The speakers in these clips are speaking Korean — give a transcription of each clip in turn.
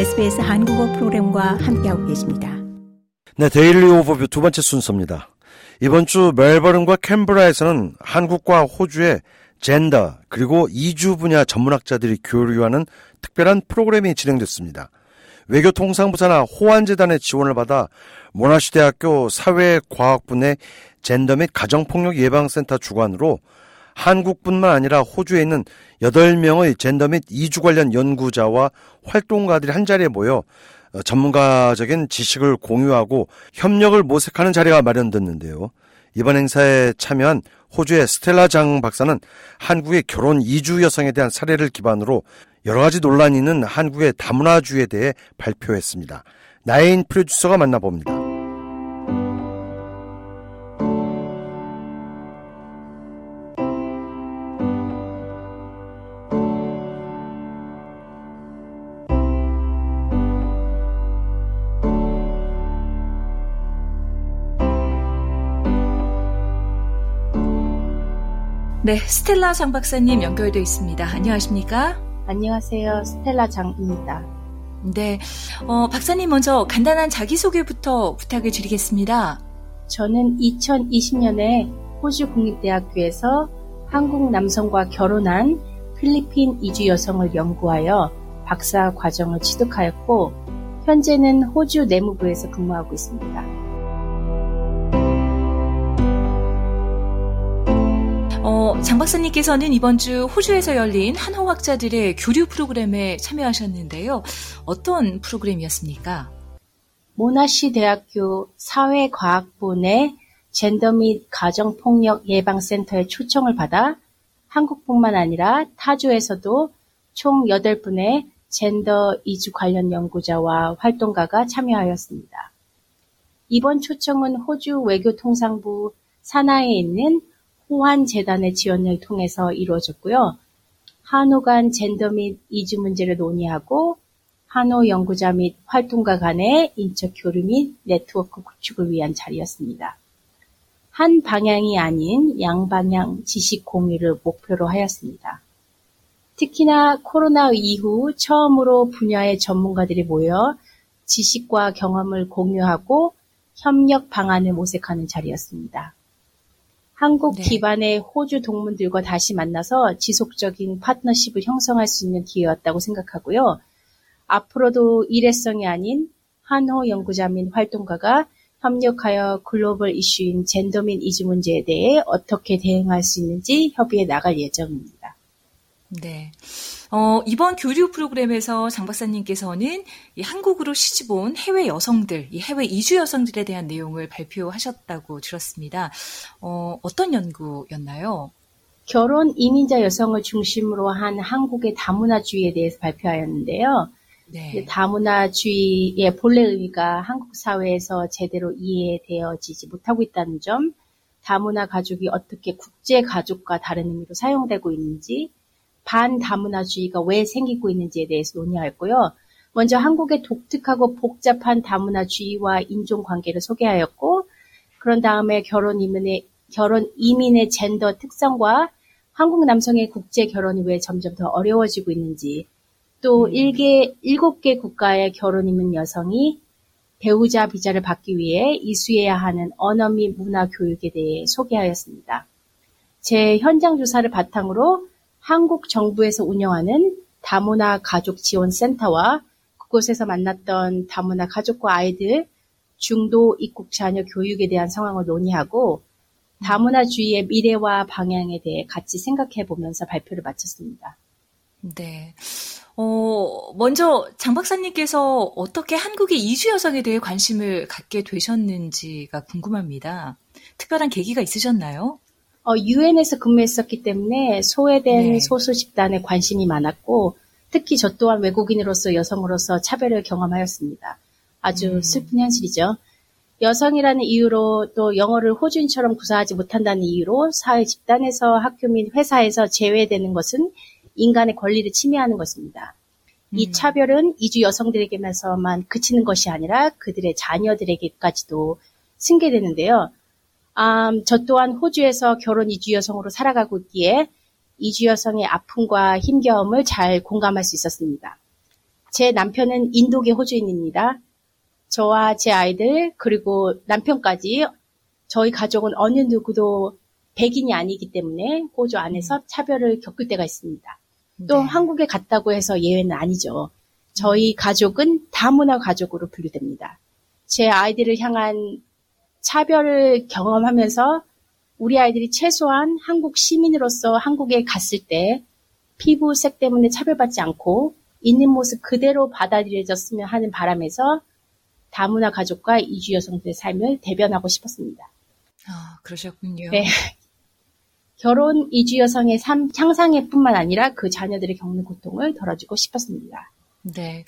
SBS 한국어 프로그램과 함께하고 계십니다. 네, Daily Overview 두 번째 순서입니다. 이번 주 멜버른과 캔버라에서는 한국과 호주의 젠더 그리고 이주 분야 전문학자들이 교류하는 특별한 프로그램이 진행됐습니다. 외교통상부 산하 호한재단의 지원을 받아 모나시 대학교 사회과학부 내 젠더 및 가정폭력 예방센터 주관으로 한국뿐만 아니라 호주에 있는 8명의 젠더 및 이주 관련 연구자와 활동가들이 한자리에 모여 전문가적인 지식을 공유하고 협력을 모색하는 자리가 마련됐는데요. 이번 행사에 참여한 호주의 스텔라 장 박사는 한국의 결혼 이주 여성에 대한 사례를 기반으로 여러 가지 논란이 있는 한국의 다문화주의에 대해 발표했습니다. 나인 프로듀서가 만나봅니다. 네, 스텔라 장 박사님 연결되어 있습니다. 안녕하십니까? 안녕하세요. 스텔라 장입니다. 네, 어, 박사님 먼저 간단한 자기소개부터 부탁을 드리겠습니다. 저는 2020년에 호주 국립대학교에서 한국 남성과 결혼한 필리핀 이주 여성을 연구하여 박사 과정을 취득하였고, 현재는 호주 내무부에서 근무하고 있습니다. 어, 장 박사님께서는 이번 주 호주에서 열린 한화학자들의 교류 프로그램에 참여하셨는데요. 어떤 프로그램이었습니까? 모나시 대학교 사회과학부 내 젠더 및 가정폭력 예방센터의 초청을 받아 한국뿐만 아니라 타주에서도 총 8분의 젠더 이주 관련 연구자와 활동가가 참여하였습니다. 이번 초청은 호주 외교통상부 산하에 있는 호환재단의 지원을 통해서 이루어졌고요. 한호 간 젠더 및 이주 문제를 논의하고 한호 연구자 및 활동가 간의 인적 교류 및 네트워크 구축을 위한 자리였습니다. 한 방향이 아닌 양방향 지식 공유를 목표로 하였습니다. 특히나 코로나 이후 처음으로 분야의 전문가들이 모여 지식과 경험을 공유하고 협력 방안을 모색하는 자리였습니다. 한국 네. 기반의 호주 동문들과 다시 만나서 지속적인 파트너십을 형성할 수 있는 기회였다고 생각하고요. 앞으로도 일회성이 아닌 한호 연구자 및 활동가가 협력하여 글로벌 이슈인 젠더 및 이주 문제에 대해 어떻게 대응할 수 있는지 협의해 나갈 예정입니다. 네. 어, 이번 교류 프로그램에서 장 박사님께서는 한국으로 시집 온 해외 여성들, 이 해외 이주 여성들에 대한 내용을 발표하셨다고 들었습니다. 어, 어떤 연구였나요? 결혼 이민자 여성을 중심으로 한 한국의 다문화주의에 대해서 발표하였는데요. 네. 다문화주의의 본래 의미가 한국 사회에서 제대로 이해되어지지 못하고 있다는 점, 다문화 가족이 어떻게 국제 가족과 다른 의미로 사용되고 있는지, 반다문화주의가 왜 생기고 있는지에 대해서 논의하였고요. 먼저 한국의 독특하고 복잡한 다문화주의와 인종관계를 소개하였고, 그런 다음에 결혼 이민의, 결혼 이민의 젠더 특성과 한국 남성의 국제 결혼이 왜 점점 더 어려워지고 있는지, 또 음. 일개, 일곱 개 국가의 결혼 이민 여성이 배우자 비자를 받기 위해 이수해야 하는 언어 및 문화 교육에 대해 소개하였습니다. 제 현장 조사를 바탕으로 한국 정부에서 운영하는 다문화 가족 지원 센터와 그곳에서 만났던 다문화 가족과 아이들 중도 입국 자녀 교육에 대한 상황을 논의하고 다문화주의의 미래와 방향에 대해 같이 생각해 보면서 발표를 마쳤습니다. 네. 어, 먼저 장 박사님께서 어떻게 한국의 이주 여성에 대해 관심을 갖게 되셨는지가 궁금합니다. 특별한 계기가 있으셨나요? 어, 유엔에서 근무했었기 때문에 소외된 네. 소수 집단에 관심이 많았고 특히 저 또한 외국인으로서 여성으로서 차별을 경험하였습니다. 아주 음. 슬픈 현실이죠. 여성이라는 이유로 또 영어를 호주인처럼 구사하지 못한다는 이유로 사회 집단에서 학교 및 회사에서 제외되는 것은 인간의 권리를 침해하는 것입니다. 이 음. 차별은 이주 여성들에게만서만 그치는 것이 아니라 그들의 자녀들에게까지도 승계되는데요. 음, 저 또한 호주에서 결혼 이주 여성으로 살아가고 있기에 이주 여성의 아픔과 힘겨움을 잘 공감할 수 있었습니다. 제 남편은 인도계 호주인입니다. 저와 제 아이들 그리고 남편까지 저희 가족은 어느 누구도 백인이 아니기 때문에 호주 안에서 차별을 겪을 때가 있습니다. 또 네. 한국에 갔다고 해서 예외는 아니죠. 저희 가족은 다문화 가족으로 분류됩니다. 제 아이들을 향한 차별을 경험하면서 우리 아이들이 최소한 한국 시민으로서 한국에 갔을 때 피부색 때문에 차별받지 않고 있는 모습 그대로 받아들여졌으면 하는 바람에서 다문화 가족과 이주 여성들의 삶을 대변하고 싶었습니다. 아, 그러셨군요. 네. 결혼 이주 여성의 삶 향상에뿐만 아니라 그 자녀들이 겪는 고통을 덜어주고 싶었습니다. 네.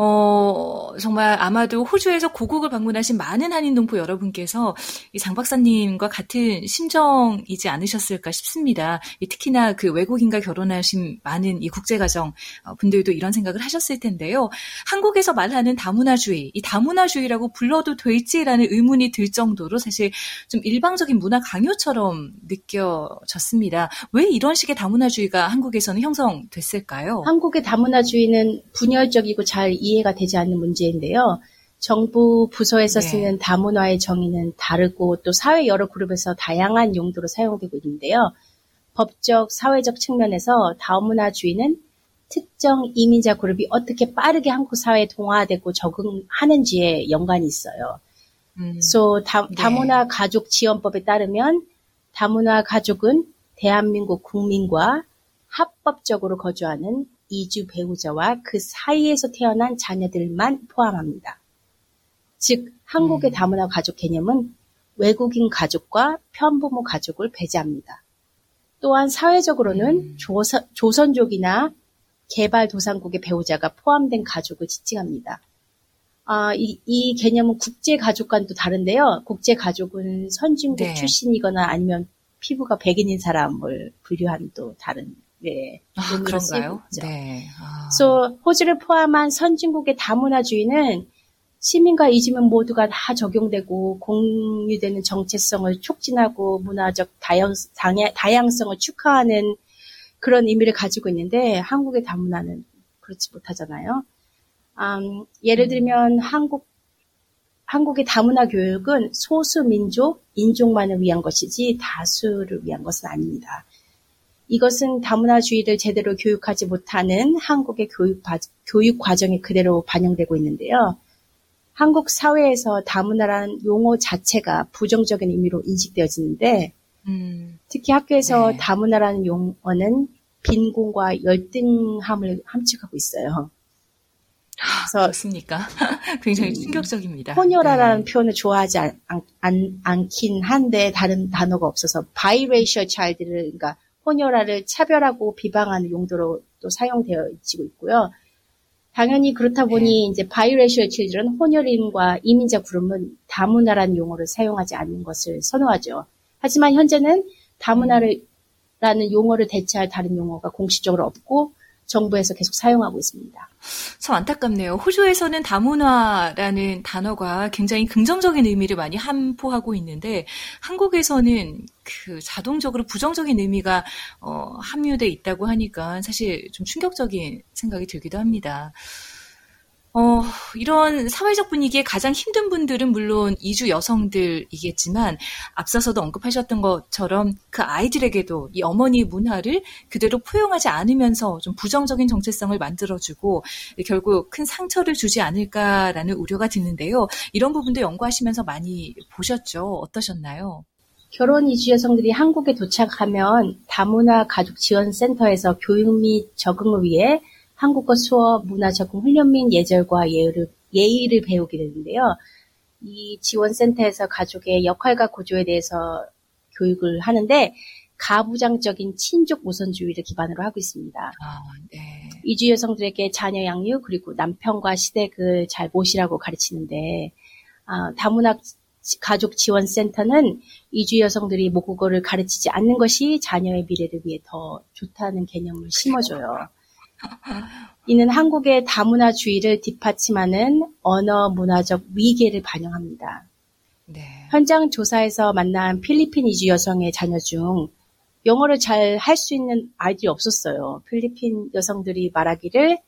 어, 정말 아마도 호주에서 고국을 방문하신 많은 한인 동포 여러분께서 이 장 박사님과 같은 심정이지 않으셨을까 싶습니다. 이 특히나 그 외국인과 결혼하신 많은 이 국제가정 어, 분들도 이런 생각을 하셨을 텐데요. 한국에서 말하는 다문화주의, 이 다문화주의라고 불러도 될지라는 의문이 들 정도로 사실 좀 일방적인 문화 강요처럼 느껴졌습니다. 왜 이런 식의 다문화주의가 한국에서는 형성됐을까요? 한국의 다문화주의는 분열적이고 잘 이해가 되지 않는 문제인데요. 정부 부서에서 네. 쓰는 다문화의 정의는 다르고 또 사회 여러 그룹에서 다양한 용도로 사용되고 있는데요. 법적, 사회적 측면에서 다문화주의는 특정 이민자 그룹이 어떻게 빠르게 한국 사회에 동화되고 적응하는지에 연관이 있어요. 음, 다, 네. 다문화 가족 지원법에 따르면 다문화 가족은 대한민국 국민과 합법적으로 거주하는 이주 배우자와 그 사이에서 태어난 자녀들만 포함합니다. 즉, 한국의 음. 다문화 가족 개념은 외국인 가족과 편부모 가족을 배제합니다. 또한 사회적으로는 음. 조선, 조선족이나 개발도상국의 배우자가 포함된 가족을 지칭합니다. 아, 이, 이 개념은 국제가족과는 또 다른데요. 국제가족은 선진국 네. 출신이거나 아니면 피부가 백인인 사람을 분류한 또 다른, 네. 아, 의미로 쓰이고 그런가요? 네. 아. 그래서 호주를 포함한 선진국의 다문화주의는 시민과 이주민 모두가 다 적용되고 공유되는 정체성을 촉진하고 문화적 다양, 다양- 다양성을 축하하는 그런 의미를 가지고 있는데 한국의 다문화는 그렇지 못하잖아요. 음, 예를 들면 한국 한국의 다문화 교육은 소수 민족, 인종만을 위한 것이지 다수를 위한 것은 아닙니다. 이것은 다문화주의를 제대로 교육하지 못하는 한국의 교육, 바- 교육 과정에 그대로 반영되고 있는데요. 한국 사회에서 다문화라는 용어 자체가 부정적인 의미로 인식되어지는데 음, 특히 학교에서 네. 다문화라는 용어는 빈곤과 열등함을 함축하고 있어요. 그래서 그렇습니까? 굉장히 음, 충격적입니다. 혼혈아라는 네. 표현을 좋아하지 않, 않, 않긴 한데 다른 단어가 없어서 biracial child를 그러니까 혼혈아를 차별하고 비방하는 용도로 또 사용되어지고 있고요. 당연히 그렇다 보니 이제 biracial children 혼혈인과 이민자 그룹은 다문화라는 용어를 사용하지 않는 것을 선호하죠. 하지만 현재는 다문화를 라는 용어를 대체할 다른 용어가 공식적으로 없고 정부에서 계속 사용하고 있습니다. 참 안타깝네요. 호주에서는 다문화라는 단어가 굉장히 긍정적인 의미를 많이 함포하고 있는데 한국에서는 그 자동적으로 부정적인 의미가 어, 함유돼 있다고 하니까 사실 좀 충격적인 생각이 들기도 합니다. 어, 이런 사회적 분위기에 가장 힘든 분들은 물론 이주 여성들이겠지만 앞서서도 언급하셨던 것처럼 그 아이들에게도 이 어머니의 문화를 그대로 포용하지 않으면서 좀 부정적인 정체성을 만들어주고 결국 큰 상처를 주지 않을까라는 우려가 드는데요. 이런 부분도 연구하시면서 많이 보셨죠? 어떠셨나요? 결혼 이주 여성들이 한국에 도착하면 다문화 가족 지원 센터에서 교육 및 적응을 위해 한국어 수업, 문화 적응 훈련 및 예절과 예의를, 예의를 배우게 되는데요. 이 지원센터에서 가족의 역할과 구조에 대해서 교육을 하는데 가부장적인 친족 우선주의를 기반으로 하고 있습니다. 아, 네. 이주 여성들에게 자녀 양육 그리고 남편과 시댁을 잘 모시라고 가르치는데 아, 다문화 가족 지원 센터는 이주 여성들이 모국어를 가르치지 않는 것이 자녀의 미래를 위해 더 좋다는 개념을 심어줘요. 이는 한국의 다문화주의를 뒷받침하는 언어 문화적 위계를 반영합니다. 네. 현장 조사에서 만난 필리핀 이주 여성의 자녀 중 영어를 잘 할 수 있는 아이들이 없었어요. 필리핀 여성들이 말하기를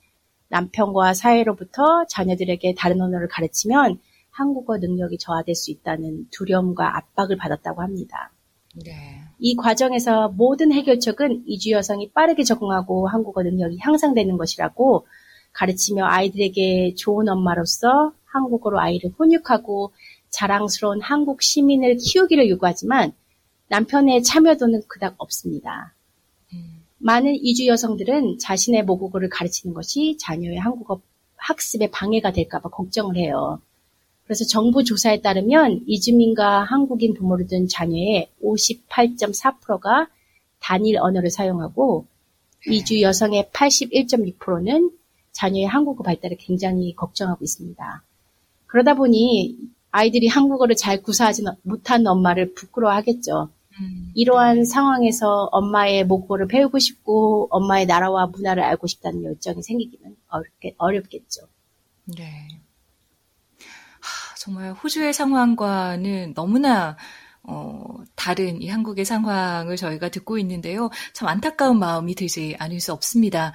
남편과 사회로부터 자녀들에게 다른 언어를 가르치면 한국어 능력이 저하될 수 있다는 두려움과 압박을 받았다고 합니다. 네. 이 과정에서 모든 해결책은 이주 여성이 빠르게 적응하고 한국어 능력이 향상되는 것이라고 가르치며 아이들에게 좋은 엄마로서 한국어로 아이를 훈육하고 자랑스러운 한국 시민을 키우기를 요구하지만 남편의 참여도는 그닥 없습니다. 음. 많은 이주 여성들은 자신의 모국어를 가르치는 것이 자녀의 한국어 학습에 방해가 될까봐 걱정을 해요. 그래서 정부 조사에 따르면 이주민과 한국인 부모를 둔 자녀의 58.4%가 단일 언어를 사용하고 이주 여성의 81.6%는 자녀의 한국어 발달을 굉장히 걱정하고 있습니다. 그러다 보니 아이들이 한국어를 잘 구사하지 못한 엄마를 부끄러워하겠죠. 음. 이러한 상황에서 엄마의 모국어를 배우고 싶고 엄마의 나라와 문화를 알고 싶다는 열정이 생기기는 어렵겠, 어렵겠죠. 네. 정말 호주의 상황과는 너무나 어, 다른 이 한국의 상황을 저희가 듣고 있는데요. 참 안타까운 마음이 들지 않을 수 없습니다.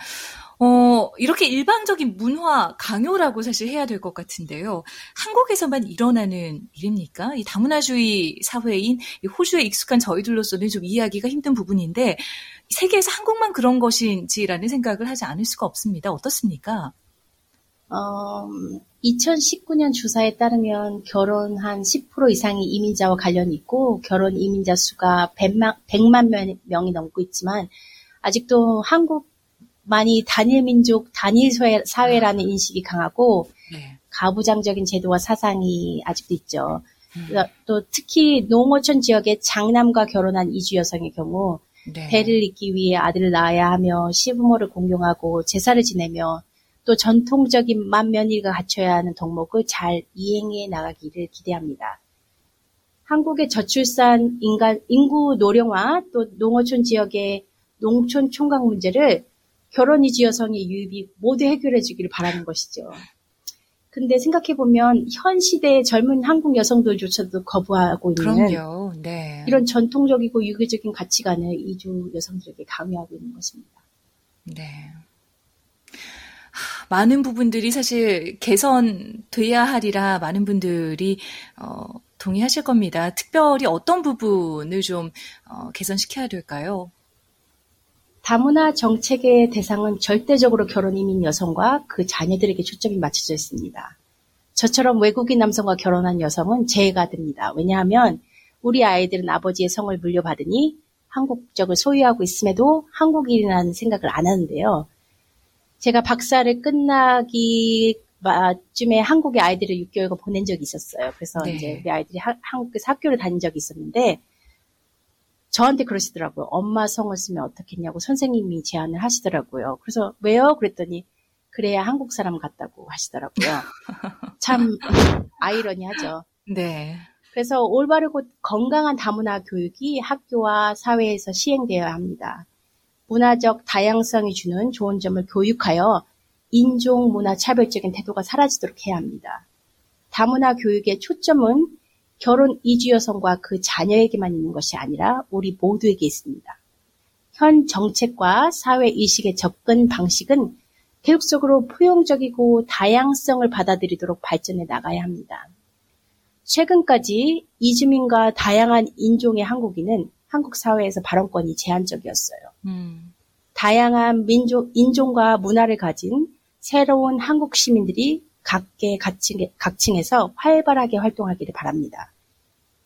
어, 이렇게 일방적인 문화 강요라고 사실 해야 될 것 같은데요. 한국에서만 일어나는 일입니까? 이 다문화주의 사회인 호주에 익숙한 저희들로서는 좀 이해하기가 힘든 부분인데, 세계에서 한국만 그런 것인지라는 생각을 하지 않을 수가 없습니다. 어떻습니까? 어, 2019년 조사에 따르면 결혼한 10% 이상이 이민자와 관련이 있고 결혼 이민자 수가 100만, 100만 명이 넘고 있지만 아직도 한국만이 단일 민족, 단일 사회 라는 아. 인식이 강하고 네. 가부장적인 제도와 사상이 아직도 있죠. 음. 또 특히 농어촌 지역의 장남과 결혼한 이주 여성의 경우 네. 배를 잇기 위해 아들을 낳아야 하며 시부모를 공경하고 제사를 지내며 또 전통적인 만면일가 갖춰야 하는 덕목을 잘 이행해 나가기를 기대합니다. 한국의 저출산 인간, 인구 노령화 또 농어촌 지역의 농촌 총각 문제를 결혼 이주 여성의 유입이 모두 해결해 주기를 바라는 것이죠. 근데 생각해 보면 현 시대의 젊은 한국 여성들조차도 거부하고 있는 그럼요. 네. 이런 전통적이고 유교적인 가치관을 이주 여성들에게 강요하고 있는 것입니다. 네. 많은 부분들이 사실 개선돼야 하리라 많은 분들이 어, 동의하실 겁니다. 특별히 어떤 부분을 좀 어, 개선시켜야 될까요? 다문화 정책의 대상은 절대적으로 결혼 이민 여성과 그 자녀들에게 초점이 맞춰져 있습니다. 저처럼 외국인 남성과 결혼한 여성은 재해가 됩니다. 왜냐하면 우리 아이들은 아버지의 성을 물려받으니 한국적을 소유하고 있음에도 한국인이라는 생각을 안 하는데요. 제가 박사를 끝나기 쯤에 한국에 아이들을 6개월간 보낸 적이 있었어요. 그래서 네. 이제 우리 아이들이 하, 한국에서 학교를 다닌 적이 있었는데 저한테 그러시더라고요. 엄마 성을 쓰면 어떻겠냐고 선생님이 제안을 하시더라고요. 그래서 왜요? 그랬더니 그래야 한국 사람 같다고 하시더라고요. 참 아이러니하죠. 네. 그래서 올바르고 건강한 다문화 교육이 학교와 사회에서 시행되어야 합니다. 문화적 다양성이 주는 좋은 점을 교육하여 인종 문화 차별적인 태도가 사라지도록 해야 합니다. 다문화 교육의 초점은 결혼 이주 여성과 그 자녀에게만 있는 것이 아니라 우리 모두에게 있습니다. 현 정책과 사회 의식의 접근 방식은 계속적으로 포용적이고 다양성을 받아들이도록 발전해 나가야 합니다. 최근까지 이주민과 다양한 인종의 한국인은 한국 사회에서 발언권이 제한적이었어요. 음. 다양한 민족, 인종과 문화를 가진 새로운 한국 시민들이 각계 각층, 각층에서 활발하게 활동하기를 바랍니다.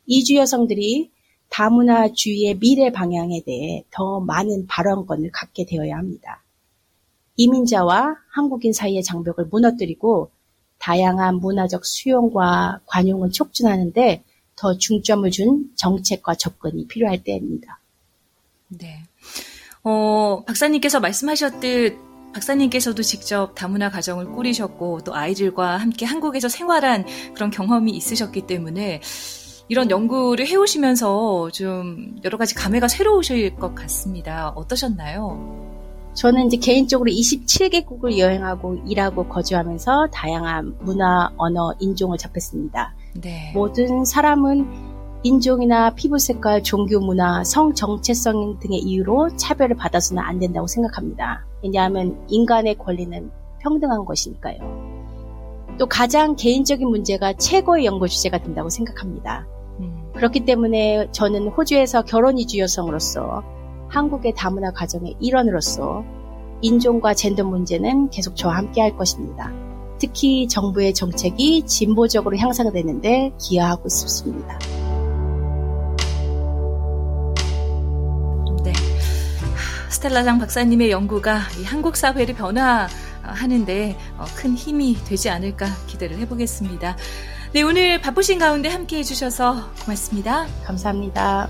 이주 여성들이 다문화주의의 미래 방향에 대해 더 많은 발언권을 갖게 되어야 합니다. 이민자와 한국인 사이의 장벽을 무너뜨리고 다양한 문화적 수용과 관용을 촉진하는데 더 중점을 준 정책과 접근이 필요할 때입니다. 네. 어, 박사님께서 말씀하셨듯 박사님께서도 직접 다문화 가정을 꾸리셨고 또 아이들과 함께 한국에서 생활한 그런 경험이 있으셨기 때문에 이런 연구를 해오시면서 좀 여러 가지 감회가 새로우실 것 같습니다. 어떠셨나요? 저는 이제 개인적으로 27개국을 여행하고 일하고 거주하면서 다양한 문화, 언어, 인종을 접했습니다. 네. 모든 사람은 인종이나 피부 색깔, 종교 문화, 성 정체성 등의 이유로 차별을 받아서는 안 된다고 생각합니다. 왜냐하면 인간의 권리는 평등한 것이니까요. 또 가장 개인적인 문제가 최고의 연구 주제가 된다고 생각합니다. 음. 그렇기 때문에 저는 호주에서 결혼 이주 여성으로서 한국의 다문화 가정의 일원으로서 인종과 젠더 문제는 계속 저와 함께 할 것입니다. 특히 정부의 정책이 진보적으로 향상되는데 기여하고 싶습니다. 네. 스텔라장 박사님의 연구가 한국 사회를 변화하는데 어, 큰 힘이 되지 않을까 기대를 해보겠습니다. 네, 오늘 바쁘신 가운데 함께 해주셔서 고맙습니다. 감사합니다.